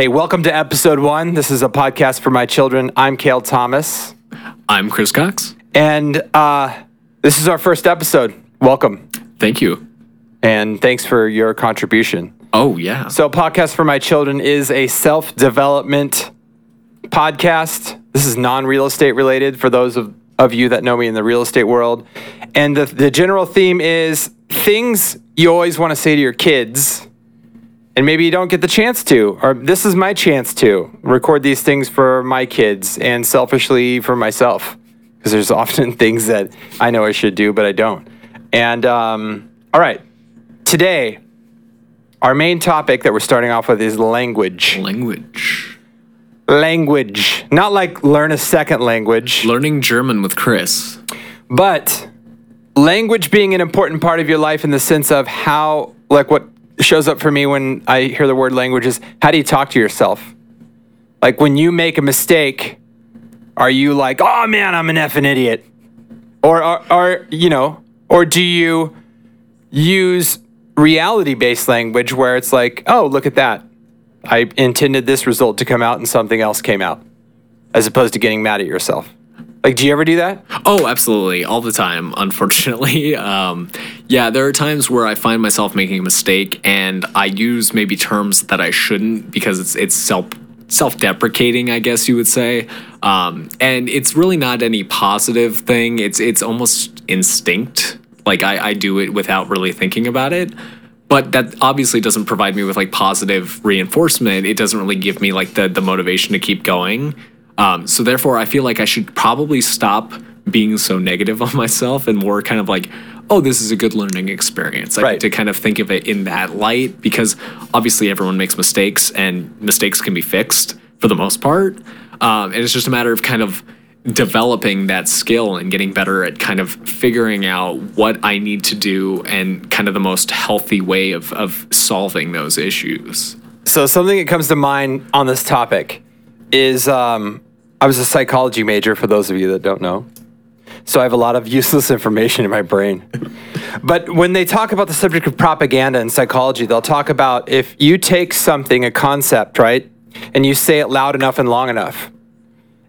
Hey, welcome to episode one. This is a podcast for my children. I'm Cale Thomas, I'm Chris Cox. and uh, this is our first episode. Welcome, Thank you. and thanks for your contribution. Oh, yeah. So, Podcast for My Children is a self development podcast. This is non real estate related for those of, of you that know me in the real estate world. And the, the general theme is things you always want to say to your kids, and maybe you don't get the chance to, or this is my chance to record these things for my kids and selfishly for myself. Because there's often things that I know I should do, but I don't. And um, all right, today, our main topic that we're starting off with is language. Language. Language. Not like learn a second language, Learning German with Chris. but language being an important part of your life in the sense of how, like, what shows up for me when I hear the word language is how do you talk to yourself? Like, when you make a mistake, are you like, oh man, I'm an effing idiot? Or, are, you know, or do you use reality based language where it's like, oh, look at that. I intended this result to come out and something else came out, as opposed to getting mad at yourself. Like, do you ever do that? Oh, absolutely. All the time, unfortunately. Um, yeah, there are times where I find myself making a mistake and I use maybe terms that I shouldn't because it's, it's self self-deprecating i guess you would say um, and it's really not any positive thing it's it's almost instinct like I, I do it without really thinking about it but that obviously doesn't provide me with like positive reinforcement it doesn't really give me like the the motivation to keep going um, so therefore i feel like i should probably stop being so negative on myself and more kind of like oh this is a good learning experience like Right. to kind of think of it in that light because obviously everyone makes mistakes and mistakes can be fixed for the most part um, and it's just a matter of kind of developing that skill and getting better at kind of figuring out what I need to do and kind of the most healthy way of, of solving those issues. So something that comes to mind on this topic is um, I was a psychology major for those of you that don't know. So I have a lot of useless information in my brain. but when they talk about the subject of propaganda in psychology, they'll talk about if you take something, a concept, right, and you say it loud enough and long enough,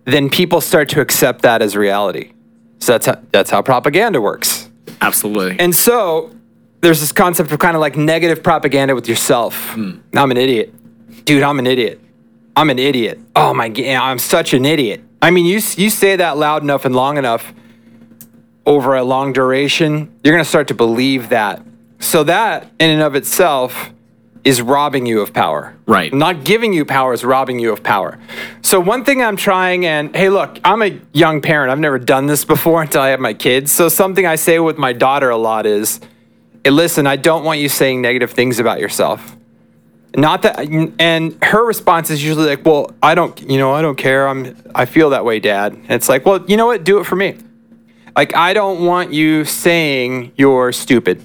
then people start to accept that as reality. So that's how, that's how propaganda works. Absolutely. And so there's this concept of kind of like negative propaganda with yourself. Hmm. I'm an idiot. Dude, I'm an idiot. I'm an idiot. Oh my god, I'm such an idiot. I mean, you you say that loud enough and long enough over a long duration, you're going to start to believe that. So that in and of itself is robbing you of power. Right. Not giving you power is robbing you of power. So one thing I'm trying and hey look, I'm a young parent. I've never done this before until I have my kids. So something I say with my daughter a lot is, hey, listen, I don't want you saying negative things about yourself. Not that and her response is usually like, "Well, I don't, you know, I don't care. I'm I feel that way, dad." And it's like, "Well, you know what? Do it for me." Like I don't want you saying you're stupid.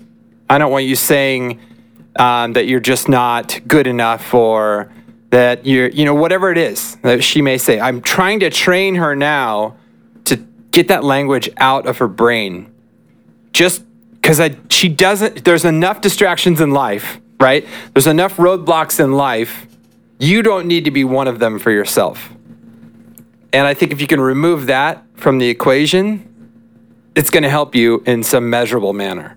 I don't want you saying um, that you're just not good enough or that you're, you know, whatever it is that she may say. I'm trying to train her now to get that language out of her brain. Just because she doesn't, there's enough distractions in life, right? There's enough roadblocks in life. You don't need to be one of them for yourself. And I think if you can remove that from the equation, it's going to help you in some measurable manner.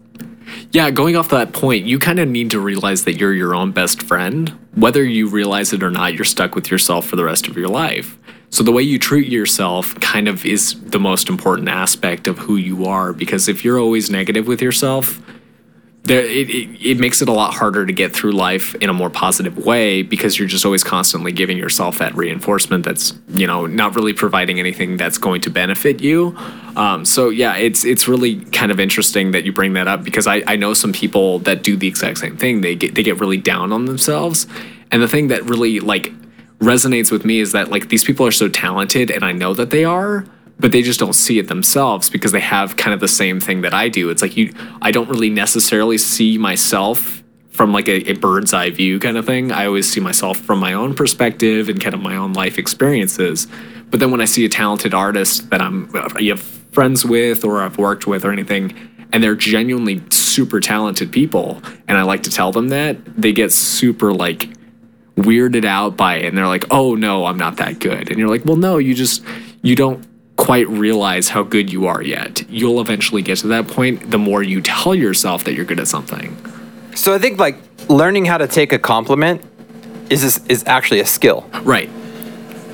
Yeah, going off that point, you kind of need to realize that you're your own best friend. Whether you realize it or not, you're stuck with yourself for the rest of your life. So the way you treat yourself kind of is the most important aspect of who you are because if you're always negative with yourself, there it, it, it makes it a lot harder to get through life in a more positive way because you're just always constantly giving yourself that reinforcement that's you know not really providing anything that's going to benefit you. Um, so yeah it's it's really kind of interesting that you bring that up because I, I know some people that do the exact same thing. They get they get really down on themselves. And the thing that really like resonates with me is that like these people are so talented and I know that they are but they just don't see it themselves because they have kind of the same thing that I do. It's like you I don't really necessarily see myself from like a, a bird's eye view kind of thing. I always see myself from my own perspective and kind of my own life experiences. But then when I see a talented artist that I'm you have friends with or I've worked with or anything, and they're genuinely super talented people, and I like to tell them that, they get super like weirded out by it and they're like, "Oh no, I'm not that good." And you're like, "Well, no, you just you don't quite realize how good you are yet. You'll eventually get to that point the more you tell yourself that you're good at something." So I think like learning how to take a compliment is this, is actually a skill. Right.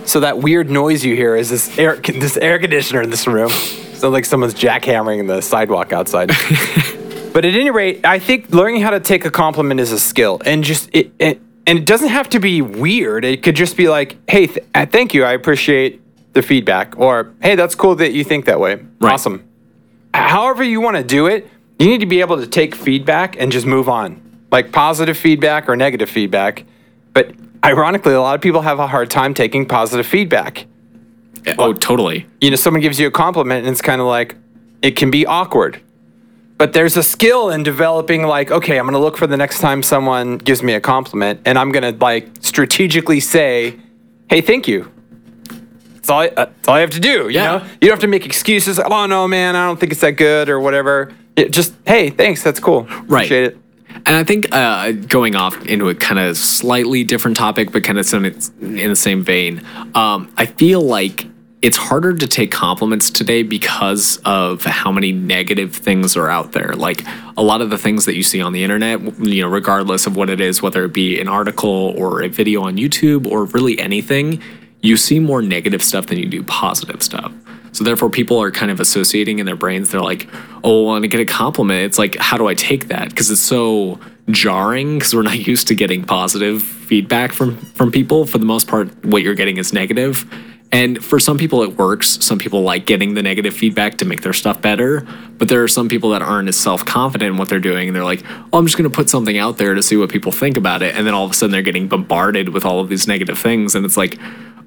So that weird noise you hear is this air this air conditioner in this room. Sounds like someone's jackhammering the sidewalk outside. but at any rate, I think learning how to take a compliment is a skill, and just it, it and it doesn't have to be weird. It could just be like, "Hey, th- uh, thank you, I appreciate the feedback," or "Hey, that's cool that you think that way. Right. Awesome." However you want to do it, you need to be able to take feedback and just move on, like positive feedback or negative feedback. But ironically, a lot of people have a hard time taking positive feedback Oh, totally. you know, someone gives you a compliment and it's kind of like, it can be awkward. But there's a skill in developing, like, okay, I'm going to look for the next time someone gives me a compliment and I'm going to, like, strategically say, hey, thank you. That's all, I, uh, that's all I have to do. You Yeah. know, you don't have to make excuses. Oh, no, man, I don't think it's that good or whatever. It just, hey, thanks. That's cool. Right. Appreciate it. And I think uh, going off into a kind of slightly different topic, but kind of in the same vein, um, I feel like it's harder to take compliments today because of how many negative things are out there. Like a lot of the things that you see on the internet, you know, regardless of what it is, whether it be an article or a video on YouTube or really anything, you see more negative stuff than you do positive stuff. So therefore, people are kind of associating in their brains. They're like, "Oh, I want to get a compliment." It's like, how do I take that? Because it's so jarring. Because we're not used to getting positive feedback from from people. For the most part, what you're getting is negative. And for some people, it works. Some people like getting the negative feedback to make their stuff better. But there are some people that aren't as self confident in what they're doing. And they're like, oh, I'm just going to put something out there to see what people think about it. And then all of a sudden, they're getting bombarded with all of these negative things. And it's like,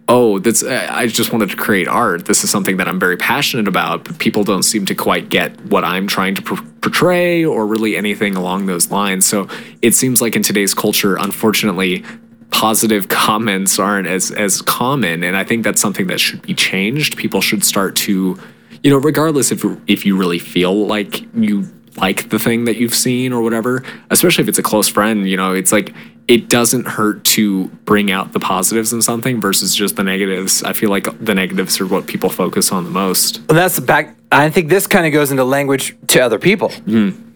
oh, that's I just wanted to create art. This is something that I'm very passionate about, but people don't seem to quite get what I'm trying to por- portray or really anything along those lines. So it seems like in today's culture, unfortunately, positive comments aren't as as common, and I think that's something that should be changed. People should start to, you know, regardless if if you really feel like you like the thing that you've seen or whatever, especially if it's a close friend, you know, it's like it doesn't hurt to bring out the positives in something versus just the negatives. I feel like the negatives are what people focus on the most. Well, that's back. I think this kind of goes into language to other people.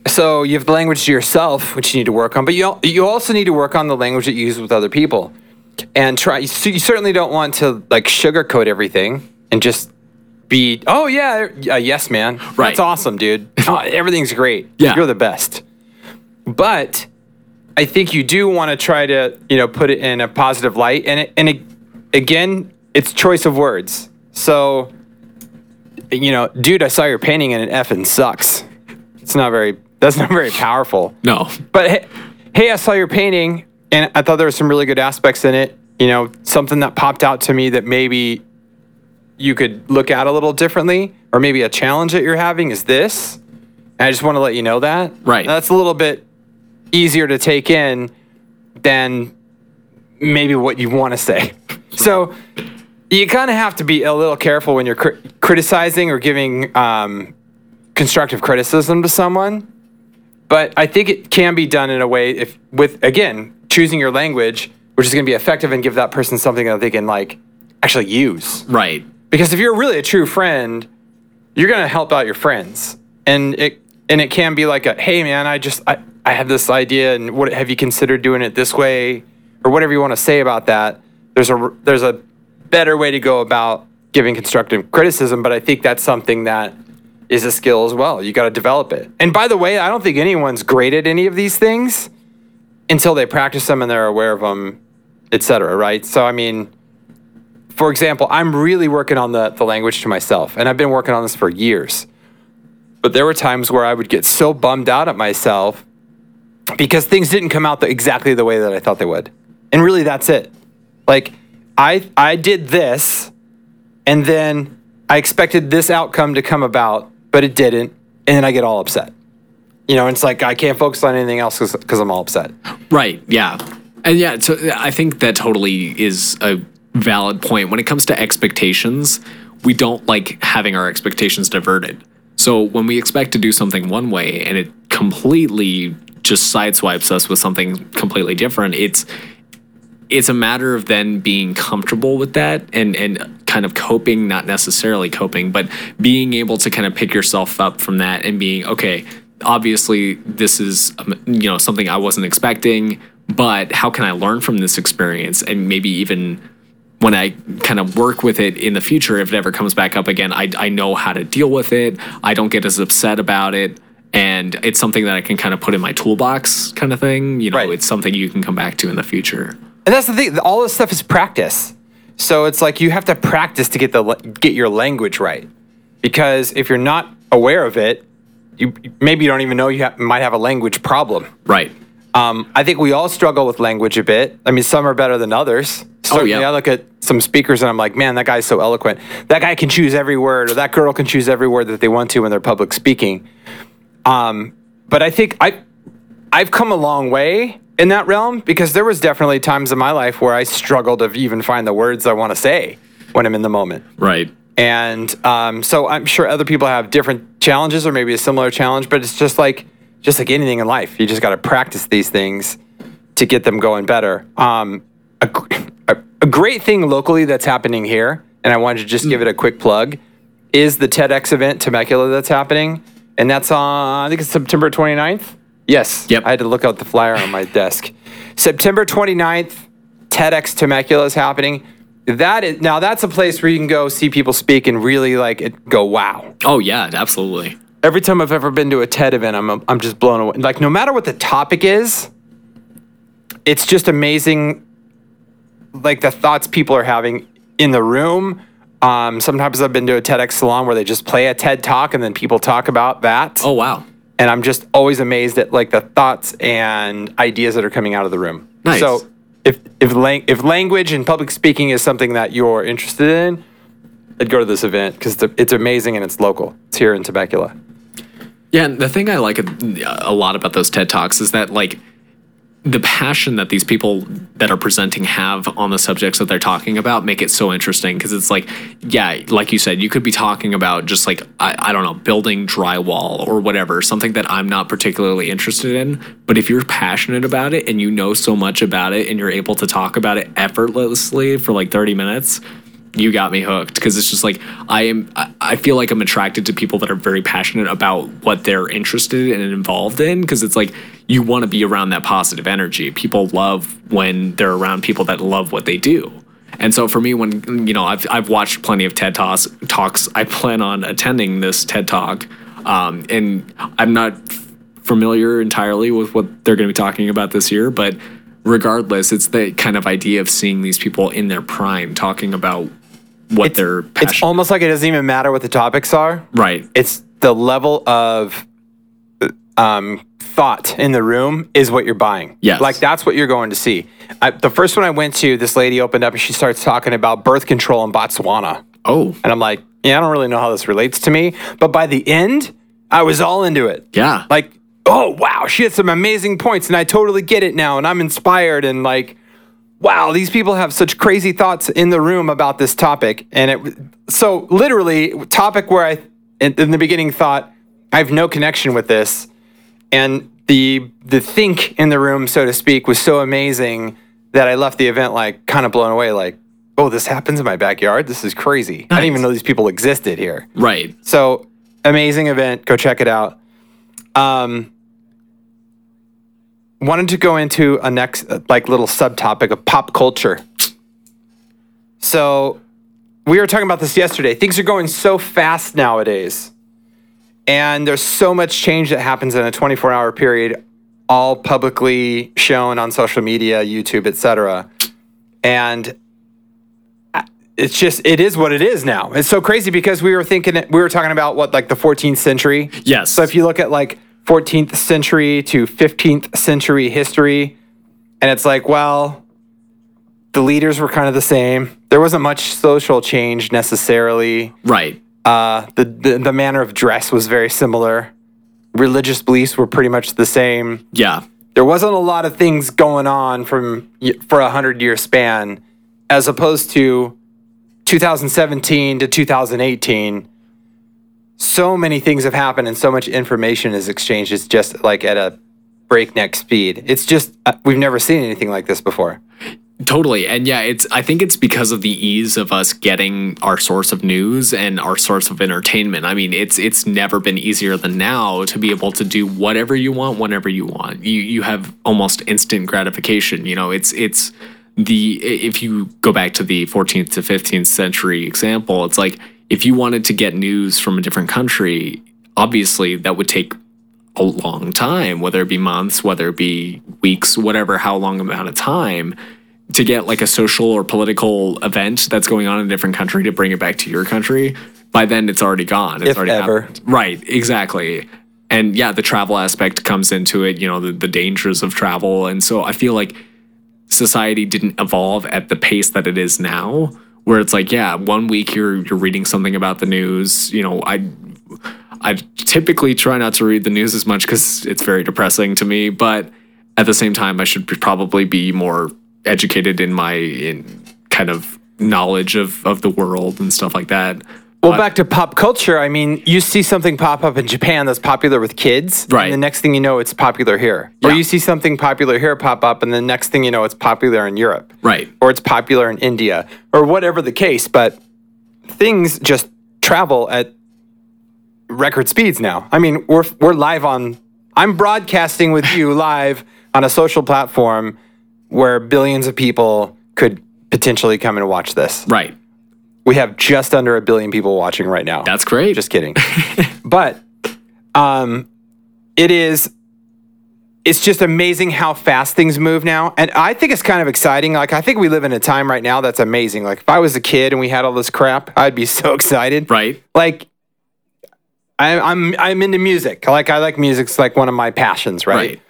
So you have the language to yourself, which you need to work on, but you you also need to work on the language that you use with other people, and try. You you certainly don't want to like sugarcoat everything and just be, oh yeah, uh, yes, man, Right. that's awesome, dude. Oh, everything's great. Yeah. you're the best. But I think you do want to try to, you know, put it in a positive light. And it, and it, again, it's choice of words. So, you know, dude, I saw your painting and it effing sucks. It's not very. That's not very powerful. No, But hey, hey, I saw your painting and I thought there were some really good aspects in it. You know, something that popped out to me that maybe you could look at a little differently, or maybe a challenge that you're having is this. And I just want to let you know that. Right. That's a little bit easier to take in than maybe what you want to say. So you kind of have to be a little careful when you're cri- criticizing or giving um, constructive criticism to someone. But I think it can be done in a way if with again choosing your language, which is going to be effective and give that person something that they can like actually use. right. Because if you're really a true friend, you're going to help out your friends, and it and it can be like a hey man, I just I, I have this idea, and what have you considered doing it this way, or whatever you want to say about that. There's a there's a better way to go about giving constructive criticism, but I think that's something that is a skill as well. You got to develop it. And by the way, I don't think anyone's great at any of these things until they practice them and they're aware of them, etc. Right? So I mean, for example, I'm really working on the the language to myself, and I've been working on this for years. But there were times where I would get so bummed out at myself because things didn't come out the, exactly the way that I thought they would. And really, that's it. Like, I I did this, and then I expected this outcome to come about, but it didn't, and then I get all upset. You know, it's like I can't focus on anything else because I'm all upset. Right. Yeah. And yeah, so I think that totally is a valid point. When it comes to expectations, we don't like having our expectations diverted. So when we expect to do something one way and it completely just sideswipes us with something completely different, it's it's a matter of then being comfortable with that and and kind of coping, not necessarily coping, but being able to kind of pick yourself up from that and being okay. Obviously, this is um, you know something I wasn't expecting, but how can I learn from this experience and maybe even when I kind of work with it in the future, if it ever comes back up again, I, I know how to deal with it. I don't get as upset about it. And it's something that I can kind of put in my toolbox kind of thing. You know, Right. it's something you can come back to in the future. And that's the thing. All this stuff is practice. So it's like you have to practice to get the get your language right. Because if you're not aware of it, you maybe you don't even know you have, might have a language problem. Right. Um, I think we all struggle with language a bit. I mean, some are better than others. Certainly, yeah. I look at some speakers and I'm like, man, that guy's so eloquent. That guy can choose every word, or that girl can choose every word that they want to when they're public speaking. Um, but I think I, I've come a long way in that realm because there was definitely times in my life where I struggled to even find the words I want to say when I'm in the moment. Right. And um, so I'm sure other people have different challenges or maybe a similar challenge, but it's just like just like anything in life. You just got to practice these things to get them going better. Um, a, a, a great thing locally that's happening here, and I wanted to just give it a quick plug, is the TEDx event Temecula that's happening. And that's on, I think it's September 29th. Yes. Yep. I had to look out the flyer on my desk. September 29th, TEDx Temecula is happening. That is now that's a place where you can go see people speak and really like it, go wow. Oh yeah, absolutely. Every time I've ever been to a TED event, I'm I'm just blown away. Like no matter what the topic is, it's just amazing. Like the thoughts people are having in the room. Um, sometimes I've been to a TEDx salon where they just play a TED talk and then people talk about that. Oh wow. and I'm just always amazed at like the thoughts and ideas that are coming out of the room. Nice. So if if lang- if language and public speaking is something that you're interested in, I'd go to this event because it's, it's amazing and it's local. It's here in Temecula. Yeah, and the thing I like a, lot about those TED Talks is that like the passion that these people that are presenting have on the subjects that they're talking about make it so interesting because it's like yeah like you said you could be talking about just like I, I don't know building drywall or whatever something that i'm not particularly interested in but if you're passionate about it and you know so much about it and you're able to talk about it effortlessly for like 30 minutes you got me hooked because it's just like I am. I- feel like I'm attracted to people that are very passionate about what they're interested in and involved in because it's like you want to be around that positive energy. People love when they're around people that love what they do. And so for me, when you know, I've I've watched plenty of TED talks. Talks. I plan on attending this TED talk, um, and I'm not familiar entirely with what they're going to be talking about this year, but regardless, it's the kind of idea of seeing these people in their prime talking about what they're It's almost like it doesn't even matter what the topics are. right. It's the level of um, thought in the room is what you're buying. Yes. Like that's what you're going to see. I, the first one I went to, this lady opened up and she starts talking about birth control in Botswana. Oh, And I'm like, yeah, I don't really know how this relates to me. But by the end, I was all into it. yeah. Like, oh, wow, she had some amazing points and I totally get it now. And I'm inspired and like, wow, these people have such crazy thoughts in the room about this topic. And it, so literally, topic where I, in, in the beginning, thought, I have no connection with this. And the, the think in the room, so to speak, was so amazing that I left the event like kind of blown away. Like, oh, this happens in my backyard. This is crazy. I didn't even know these people existed here. right. So amazing event. Go check it out. Um, wanted to go into a next uh, like little subtopic of pop culture. So we were talking about this yesterday. Things are going so fast nowadays. And there's so much change that happens in a 24 hour period, all publicly shown on social media, YouTube, etc. And it's just it is what it is now. It's so crazy because we were thinking we were talking about what like the 14th century. Yes. So if you look at like 14th century to 15th century history, and it's like, well, the leaders were kind of the same. There wasn't much social change necessarily. right. Uh, the, the the manner of dress was very similar. Religious beliefs were pretty much the same. Yeah. There wasn't a lot of things going on from for a hundred year span, as opposed to 2017 to 2018. So many things have happened, and so much information is exchanged. It's just like at a breakneck speed. It's just uh, we've never seen anything like this before. Totally. And yeah, it's I think it's because of the ease of us getting our source of news and our source of entertainment. I mean, it's it's never been easier than now to be able to do whatever you want whenever you want. You you have almost instant gratification, you know. It's it's the if you go back to the 14th to 15th century example, it's like if you wanted to get news from a different country, obviously that would take a long time, whether it be months, whether it be weeks, whatever, how long amount of time to get like a social or political event that's going on in a different country to bring it back to your country. By then, it's already gone. It's If already ever. happened. Right, exactly. And yeah, the travel aspect comes into it, you know, the, the dangers of travel. And so I feel like society didn't evolve at the pace that it is now, where it's like, yeah, one week you're you're reading something about the news. You know, I I typically try not to read the news as much because it's very depressing to me. But at the same time, I should be- probably be more educated in my in kind of knowledge of of the world and stuff like that. Well, back to pop culture. I mean, you see something pop up in Japan that's popular with kids, Right. And the next thing you know, it's popular here. Or you see something popular here pop up, and the next thing you know, it's popular in Europe, Right. Or it's popular in India, or whatever the case. But things just travel at record speeds now. I mean, we're we're live on. I'm broadcasting with you live on a social platform where billions of people could potentially come and watch this. Right. We have just under a billion people watching right now. That's great. Just kidding. but um, it is. It's just amazing how fast things move now, and I think it's kind of exciting. Like I think we live in a time right now that's amazing. Like if I was a kid and we had all this crap, I'd be so excited. right. Like I, I'm I'm into music. Like I like music's like one of my passions. Right. Right.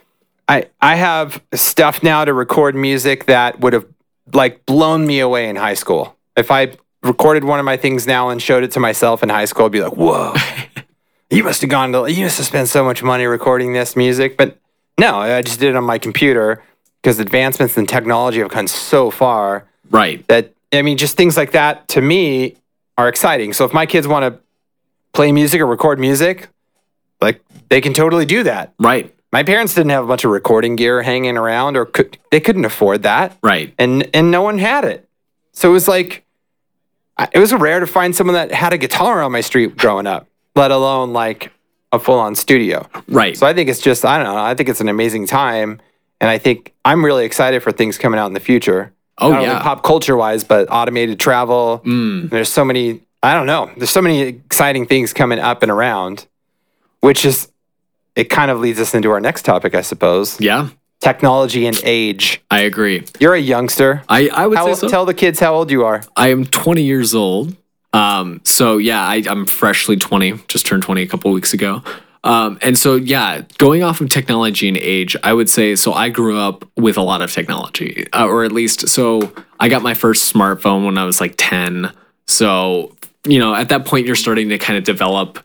I I have stuff now to record music that would have like blown me away in high school. If I recorded one of my things now and showed it to myself in high school, I'd be like, "Whoa, you must have gone to you must have spent so much money recording this music." But no, I just did it on my computer because advancements in technology have gone so far Right. that I mean, just things like that to me are exciting. So if my kids want to play music or record music, like they can totally do that. Right. My parents didn't have a bunch of recording gear hanging around, or could, they couldn't afford that, Right. and and no one had it. So it was like, it was rare to find someone that had a guitar on my street growing up, let alone like a full on studio. Right. So I think it's just I don't know. I think it's an amazing time, and I think I'm really excited for things coming out in the future. Oh, Not yeah. pop culture wise, but automated travel. Mm. There's so many. I don't know. There's so many exciting things coming up and around, which is it. Kind of leads us into our next topic, I suppose. yeah. Technology and age. I agree. You're a youngster. I, I would How, say so. Tell the kids how old you are. I am 20 years old. Um, so yeah, I, I'm freshly 20, just turned 20 a couple weeks ago. Um, and so yeah, going off of technology and age, I would say so. I grew up with a lot of technology, uh, or at least so. I got my first smartphone when I was like 10. So you know, at that point, you're starting to kind of develop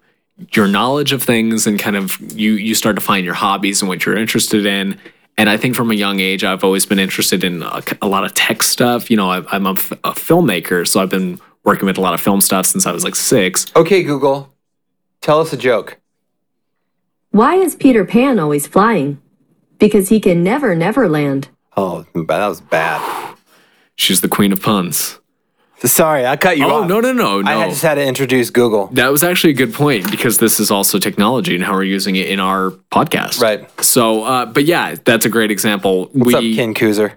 your knowledge of things and kind of you you start to find your hobbies and what you're interested in. And I think from a young age, I've always been interested in a, a lot of tech stuff. You know, I, I'm a, f- a filmmaker, so I've been working with a lot of film stuff since I was like six. Okay, Google. Tell us a joke. Why is Peter Pan always flying? Because he can never, never land. Oh, that was bad. She's the queen of puns. Sorry, I cut you Oh off. no no no no! I had- just had to introduce Google. That was actually a good point because this is also technology and how we're using it in our podcast. Right. So, uh, but yeah, that's a great example. What's up, we, Ken Kuzer?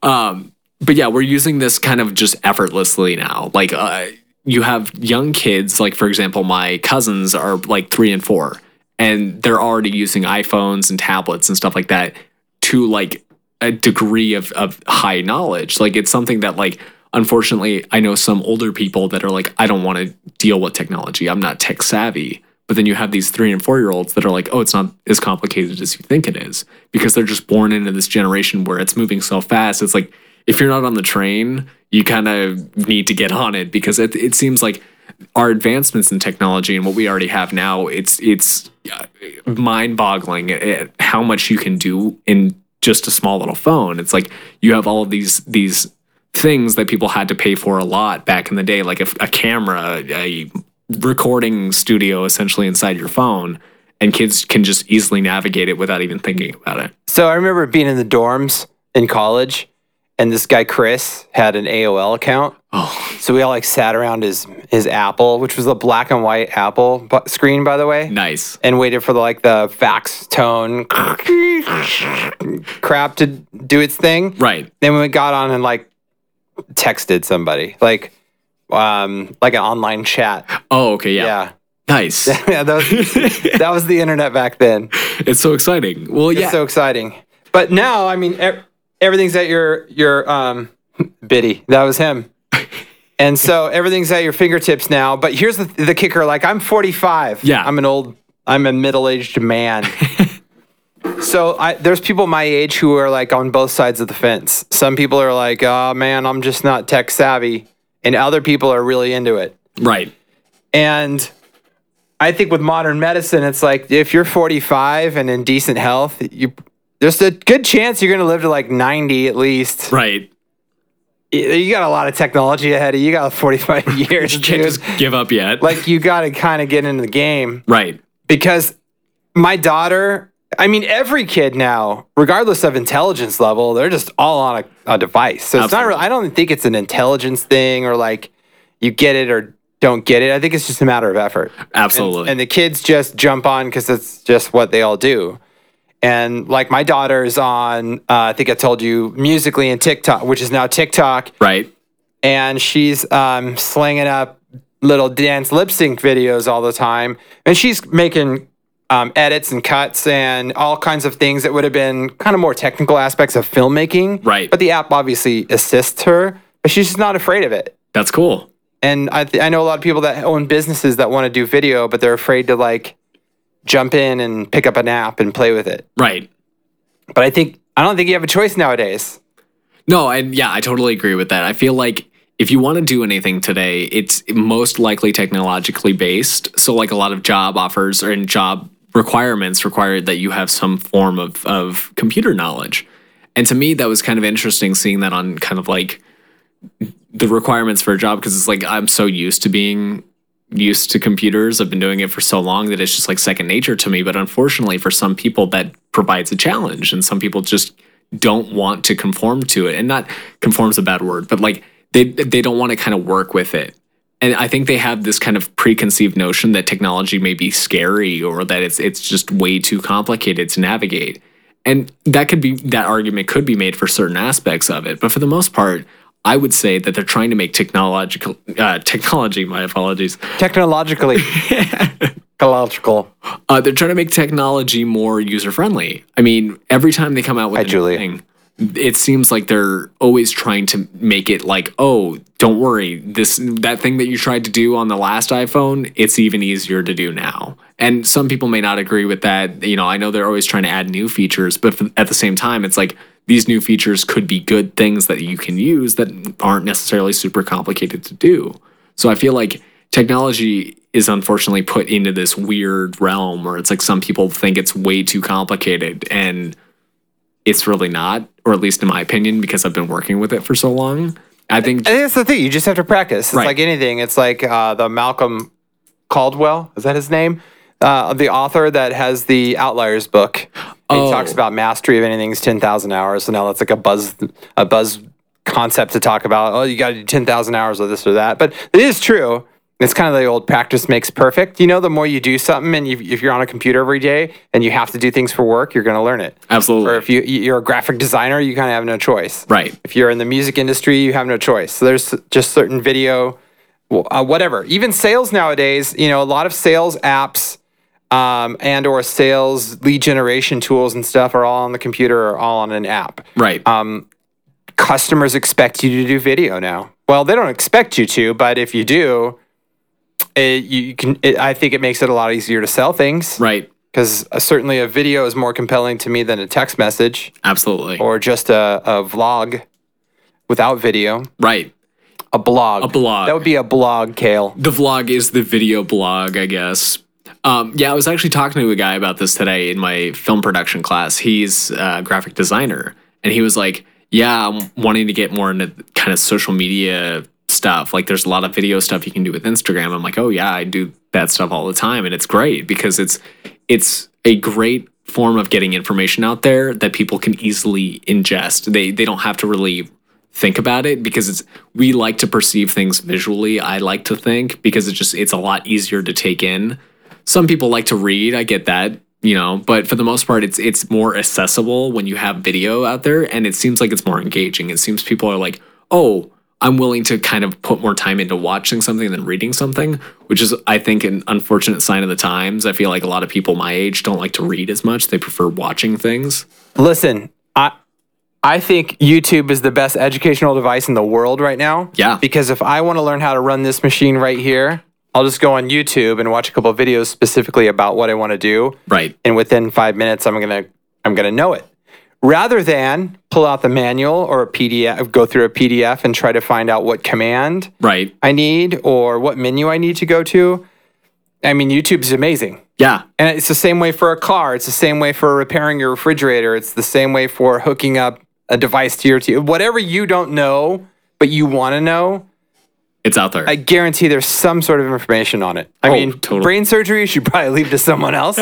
but yeah, we're using this kind of just effortlessly now. Like, uh, you have young kids, like for example, my cousins are like three and four, and they're already using iPhones and tablets and stuff like that to like a degree of, of high knowledge. Like, it's something that like. Unfortunately, I know some older people that are like, I don't want to deal with technology. I'm not tech savvy. But then you have these three and four year olds that are like, oh, it's not as complicated as you think it is because they're just born into this generation where it's moving so fast. It's like, if you're not on the train, you kind of need to get on it because it, it seems like our advancements in technology and what we already have now, it's it's uh, mind boggling eh, how much you can do in just a small little phone. It's like you have all of these these things that people had to pay for a lot back in the day, like a, a camera, a recording studio essentially inside your phone, and kids can just easily navigate it without even thinking about it. So I remember being in the dorms in college, and this guy Chris had an AOL account. Oh, So we all like sat around his his Apple, which was a black and white Apple bu- screen, by the way, nice. and waited for the like the fax tone crap to do its thing. Right. Then we got on and like texted somebody, like um like an online chat. Oh, okay. Yeah. Yeah, Nice. yeah, that was that was the internet back then. it's so exciting. Well, yeah. It's so exciting. But now, I mean, everything's at your your um biddy. That was him. And so everything's at your fingertips now. But here's the the kicker: like I'm 45. Yeah. I'm an old. I'm a middle aged man. so I, there's people my age who are like on both sides of the fence. Some people are like, "Oh man, I'm just not tech savvy," and other people are really into it. right. And I think with modern medicine, it's like if you're 45 and in decent health, you there's a good chance you're going to live to like 90 at least. Right. You got a lot of technology ahead of you. You got 45 years, You can't dude. just give up yet. Like you got to kind of get into the game right. because my daughter, I mean, every kid now, regardless of intelligence level, they're just all on a, a device. So it's not. Really, I don't think it's an intelligence thing or like you get it or don't get it. I think it's just a matter of effort. Absolutely. And, and the kids just jump on because it's just what they all do. And like my daughter's on, uh, I think I told you, Musical.ly and TikTok, which is now TikTok, right. and she's um, slinging up little dance lip sync videos all the time. And she's making um, edits and cuts and all kinds of things that would have been kind of more technical aspects of filmmaking. Right. But the app obviously assists her, but she's just not afraid of it That's cool. and I, th- I know a lot of people that own businesses that want to do video, but they're afraid to like jump in and pick up an app and play with it. Right. But I think I don't think you have a choice nowadays. No, and yeah, I totally agree with that. I feel like if you want to do anything today, it's most likely technologically based. So, like a lot of job offers or in job requirements require that you have some form of, of computer knowledge. And to me, that was kind of interesting seeing that on kind of like the requirements for a job because it's like I'm so used to being used to computers. I've been doing it for so long that it's just like second nature to me. But unfortunately, for some people, that provides a challenge, and some people just don't want to conform to it. And not conform's a bad word, but like they they don't want to kind of work with it. And I think they have this kind of preconceived notion that technology may be scary or that it's it's just way too complicated to navigate. And that could be that argument could be made for certain aspects of it, but for the most part, I would say that they're trying to make technological uh, technology. My apologies. Technologically, technological. Uh, they're trying to make technology more user friendly. I mean, every time they come out with Hi, a Julia. thing, it seems like they're always trying to make it like, oh, don't worry, this that thing that you tried to do on the last iPhone, it's even easier to do now. And some people may not agree with that. You know, I know they're always trying to add new features, but at the same time, it's like these new features could be good things that you can use that aren't necessarily super complicated to do. So I feel like technology is unfortunately put into this weird realm where it's like some people think it's way too complicated and it's really not, or at least in my opinion, because I've been working with it for so long. I think I think that's the thing. You just have to practice. It's Right. like anything. It's like uh, the Malcolm Caldwell. Is that his name? Uh, the author that has the Outliers book. Oh. He talks about mastery of anything is ten thousand hours. So now that's like a buzz, a buzz concept to talk about. Oh, you got to do ten thousand hours of this or that. But it is true. It's kind of the old practice makes perfect. You know, the more you do something, and you, if you're on a computer every day and you have to do things for work, you're going to learn it. absolutely Or if you you're a graphic designer, you kind of have no choice. right. If you're in the music industry, you have no choice. So there's just certain video, uh, whatever. Even sales nowadays, you know, a lot of sales apps um, and or sales lead generation tools and stuff are all on the computer or all on an app. Right. Customers expect you to do video now. Well, they don't expect you to, but if you do, it, you can. It, I think it makes it a lot easier to sell things right. because uh, certainly a video is more compelling to me than a text message Absolutely. or just a, a vlog without video. right. A blog. A blog. That would be a blog, Cale. The vlog is the video blog, I guess. Um, yeah, I was actually talking to a guy about this today in my film production class. He's a graphic designer, and he was like, "Yeah, I'm wanting to get more into kind of social media stuff. Like, there's a lot of video stuff you can do with Instagram." I'm like, "Oh yeah, I do that stuff all the time, and it's great because it's it's a great form of getting information out there that people can easily ingest. They they don't have to really think about it because it's we like to perceive things visually. I like to think because it's just it's a lot easier to take in. Some people like to read, I get that, you know, but for the most part it's it's more accessible when you have video out there and it seems like it's more engaging. It seems people are like, "Oh, I'm willing to kind of put more time into watching something than reading something, which is, I think, an unfortunate sign of the times. I feel like a lot of people my age don't like to read as much; they prefer watching things. Listen, I I think YouTube is the best educational device in the world right now. Yeah. Because if I want to learn how to run this machine right here, I'll just go on YouTube and watch a couple of videos specifically about what I want to do. Right. And within five minutes, I'm gonna I'm gonna know it. Rather than pull out the manual or a PDF, go through a PDF and try to find out what command Right. I need or what menu I need to go to. I mean, YouTube's amazing. Yeah. And it's the same way for a car. It's the same way for repairing your refrigerator. It's the same way for hooking up a device to your TV. Whatever you don't know, but you want to know, It's out there. I guarantee there's some sort of information on it. I Oh, mean, totally. brain surgery you should probably leave to someone else.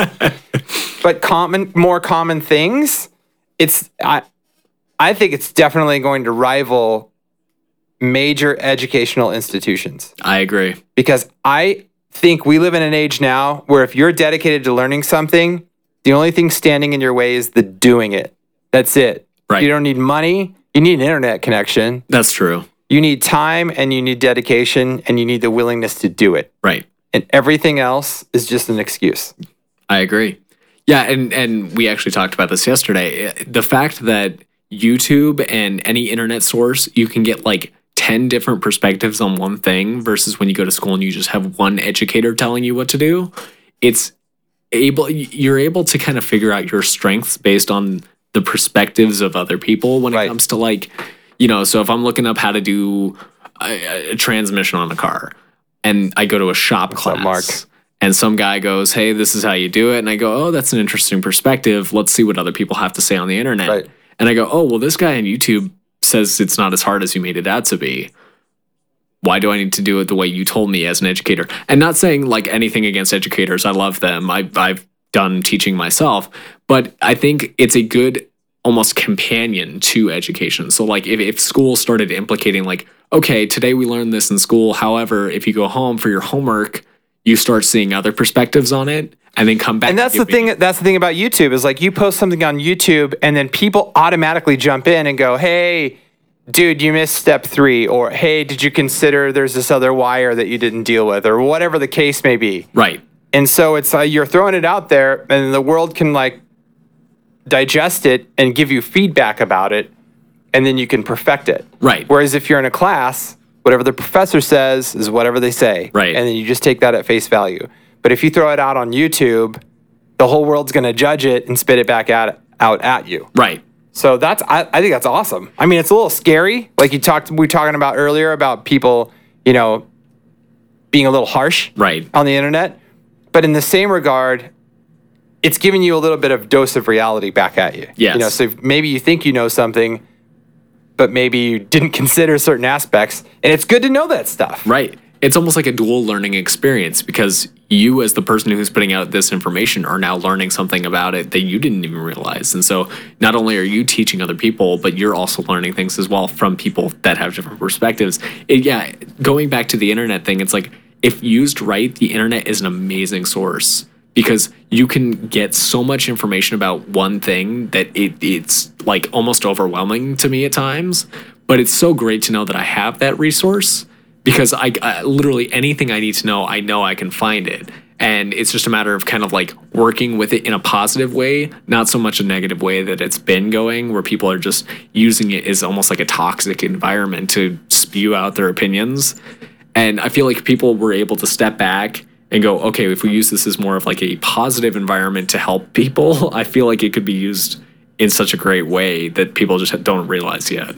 but common, more common things, it's I, I think it's definitely going to rival major educational institutions I agree. because I think we live in an age now where if you're dedicated to learning something, the only thing standing in your way is the doing it. That's it. Right. You don't need money. You need an internet connection. That's true. You need time and you need dedication and you need the willingness to do it. Right. And everything else is just an excuse. I agree. Yeah, and and we actually talked about this yesterday. The fact that YouTube and any internet source, you can get like 10 different perspectives on one thing versus when you go to school and you just have one educator telling you what to do. It's able you're able to kind of figure out your strengths based on the perspectives of other people when it comes to like, you know, so if I'm looking up how to do a, a transmission on a car and I go to a shop class up, Mark? and some guy goes, "Hey, this is how you do it," and I go, "Oh, that's an interesting perspective. Let's see what other people have to say on the internet." Right. And I go, "Oh, well, this guy on YouTube says it's not as hard as you made it out to be. Why do I need to do it the way you told me as an educator?" And not saying like anything against educators. I love them. I, I've done teaching myself, but I think it's a good almost companion to education. So like if, if school started implicating like, okay, today we learned this in school. However, if you go home for your homework, you start seeing other perspectives on it and then come back. And that's the give me- thing that's the thing about YouTube is like you post something on YouTube and then people automatically jump in and go, "Hey, dude, you missed step 3" or "Hey, did you consider there's this other wire that you didn't deal with?" or whatever the case may be. Right. And so it's like you're throwing it out there and the world can like digest it and give you feedback about it and then you can perfect it. Right. Whereas if you're in a class, whatever the professor says is whatever they say. Right. And then you just take that at face value. But if you throw it out on YouTube, the whole world's going to judge it and spit it back out, out at you. Right. So that's I, I think that's awesome. I mean, it's a little scary. Like you talked we were talking about earlier about people, you know, being a little harsh Right. on the internet. But in the same regard, it's giving you a little bit of dose of reality back at you. Yes. You know, so maybe you think you know something, but maybe you didn't consider certain aspects. And it's good to know that stuff. Right. It's almost like a dual learning experience because you, as the person who's putting out this information, are now learning something about it that you didn't even realize. And so, not only are you teaching other people, but you're also learning things as well from people that have different perspectives. It, yeah, going back to the internet thing, it's like if used right, the internet is an amazing source because you can get so much information about one thing that it, it's like almost overwhelming to me at times. But it's so great to know that I have that resource because I, I literally anything I need to know, I know I can find it. And it's just a matter of kind of like working with it in a positive way, not so much a negative way that it's been going, where people are just using it as almost like a toxic environment to spew out their opinions. And I feel like people were able to step back and go, okay, if we use this as more of like a positive environment to help people, I feel like it could be used in such a great way that people just don't realize yet.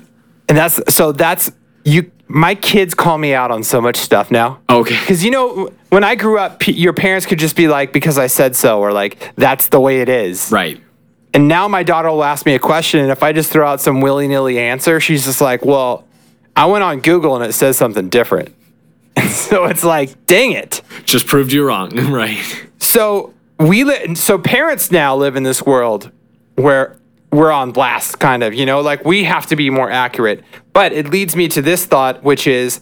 And that's so that's you my kids call me out on so much stuff now. Okay. Because you know, when I grew up, your parents could just be like, because I said so, or like, that's the way it is. Right. And now my daughter will ask me a question, and if I just throw out some willy nilly answer, she's just like, well, I went on Google and it says something different. So it's like, dang it. Just proved you wrong. right. So we li- so parents now live in this world where we're on blast kind of you know like we have to be more accurate but it leads me to this thought which is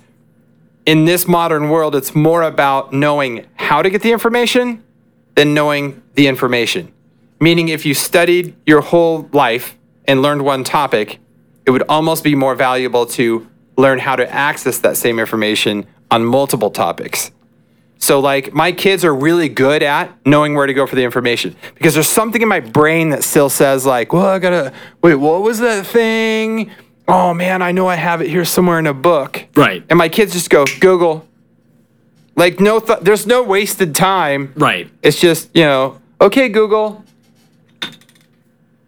in this modern world it's more about knowing how to get the information than knowing the information meaning if you studied your whole life and learned one topic it would almost be more valuable to learn how to access that same information on multiple topics so like my kids are really good at knowing where to go for the information because there's something in my brain that still says like, well, I gotta wait. What was that thing? Oh man, I know I have it here somewhere in a book. Right. And my kids just go Google. Like no, th- there's no wasted time. Right. It's just you know, okay, Google.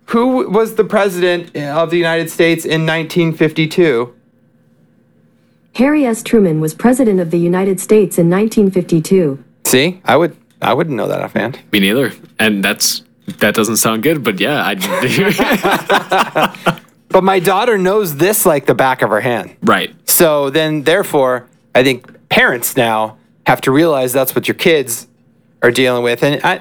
Who was the president of the United States in 1952? Harry S. Truman was President of the United States in 1952. See, I would, I wouldn't know that offhand. Me neither. And that's that doesn't sound good, but yeah, I But my daughter knows this like the back of her hand. right. So then, therefore, I think parents now have to realize that's what your kids are dealing with. And I,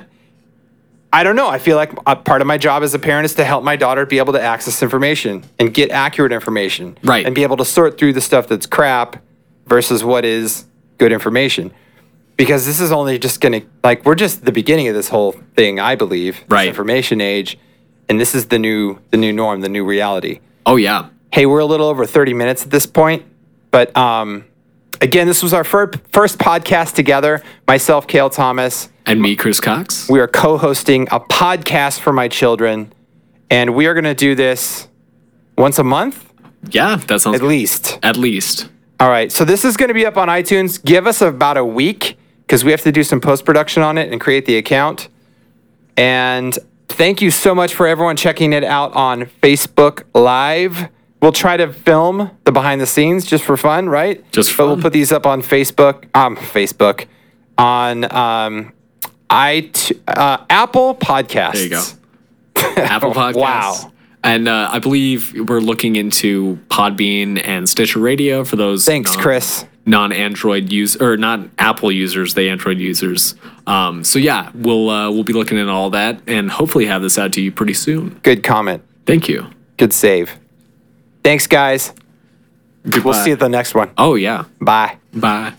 I don't know. I feel like a part of my job as a parent is to help my daughter be able to access information and get accurate information. Right. And be able to sort through the stuff that's crap versus what is good information. Because this is only just going to, like, we're just the beginning of this whole thing, I believe. Right. information age. And this is the new, the new norm, the new reality Oh yeah. hey, we're a little over 30 minutes at this point. But um, again, this was our fir- first podcast together. Myself, Cale Thomas. And me, Chris Cox. We are co hosting a podcast for my children. And we are going to do this once a month, Yeah, that sounds at least. At least. All right. So this is going to be up on iTunes. Give us about a week because we have to do some post production on it and create the account. And thank you so much for everyone checking it out on Facebook Live. We'll try to film the behind the scenes just for fun, right? Just But we'll put these up on Facebook, um, Facebook, on um, I uh, Apple Podcasts. There you go. Apple Podcasts. Wow. And uh, I believe we're looking into Podbean and Stitcher Radio for those. Thanks, non- Chris. Non-Android use or not Apple users, the Android users. Um, so yeah, we'll uh, we'll be looking at all that and hopefully have this out to you pretty soon. Good comment. Thank you. Good save. Thanks, guys. Goodbye. We'll see you at the next one. Oh yeah. Bye. Bye.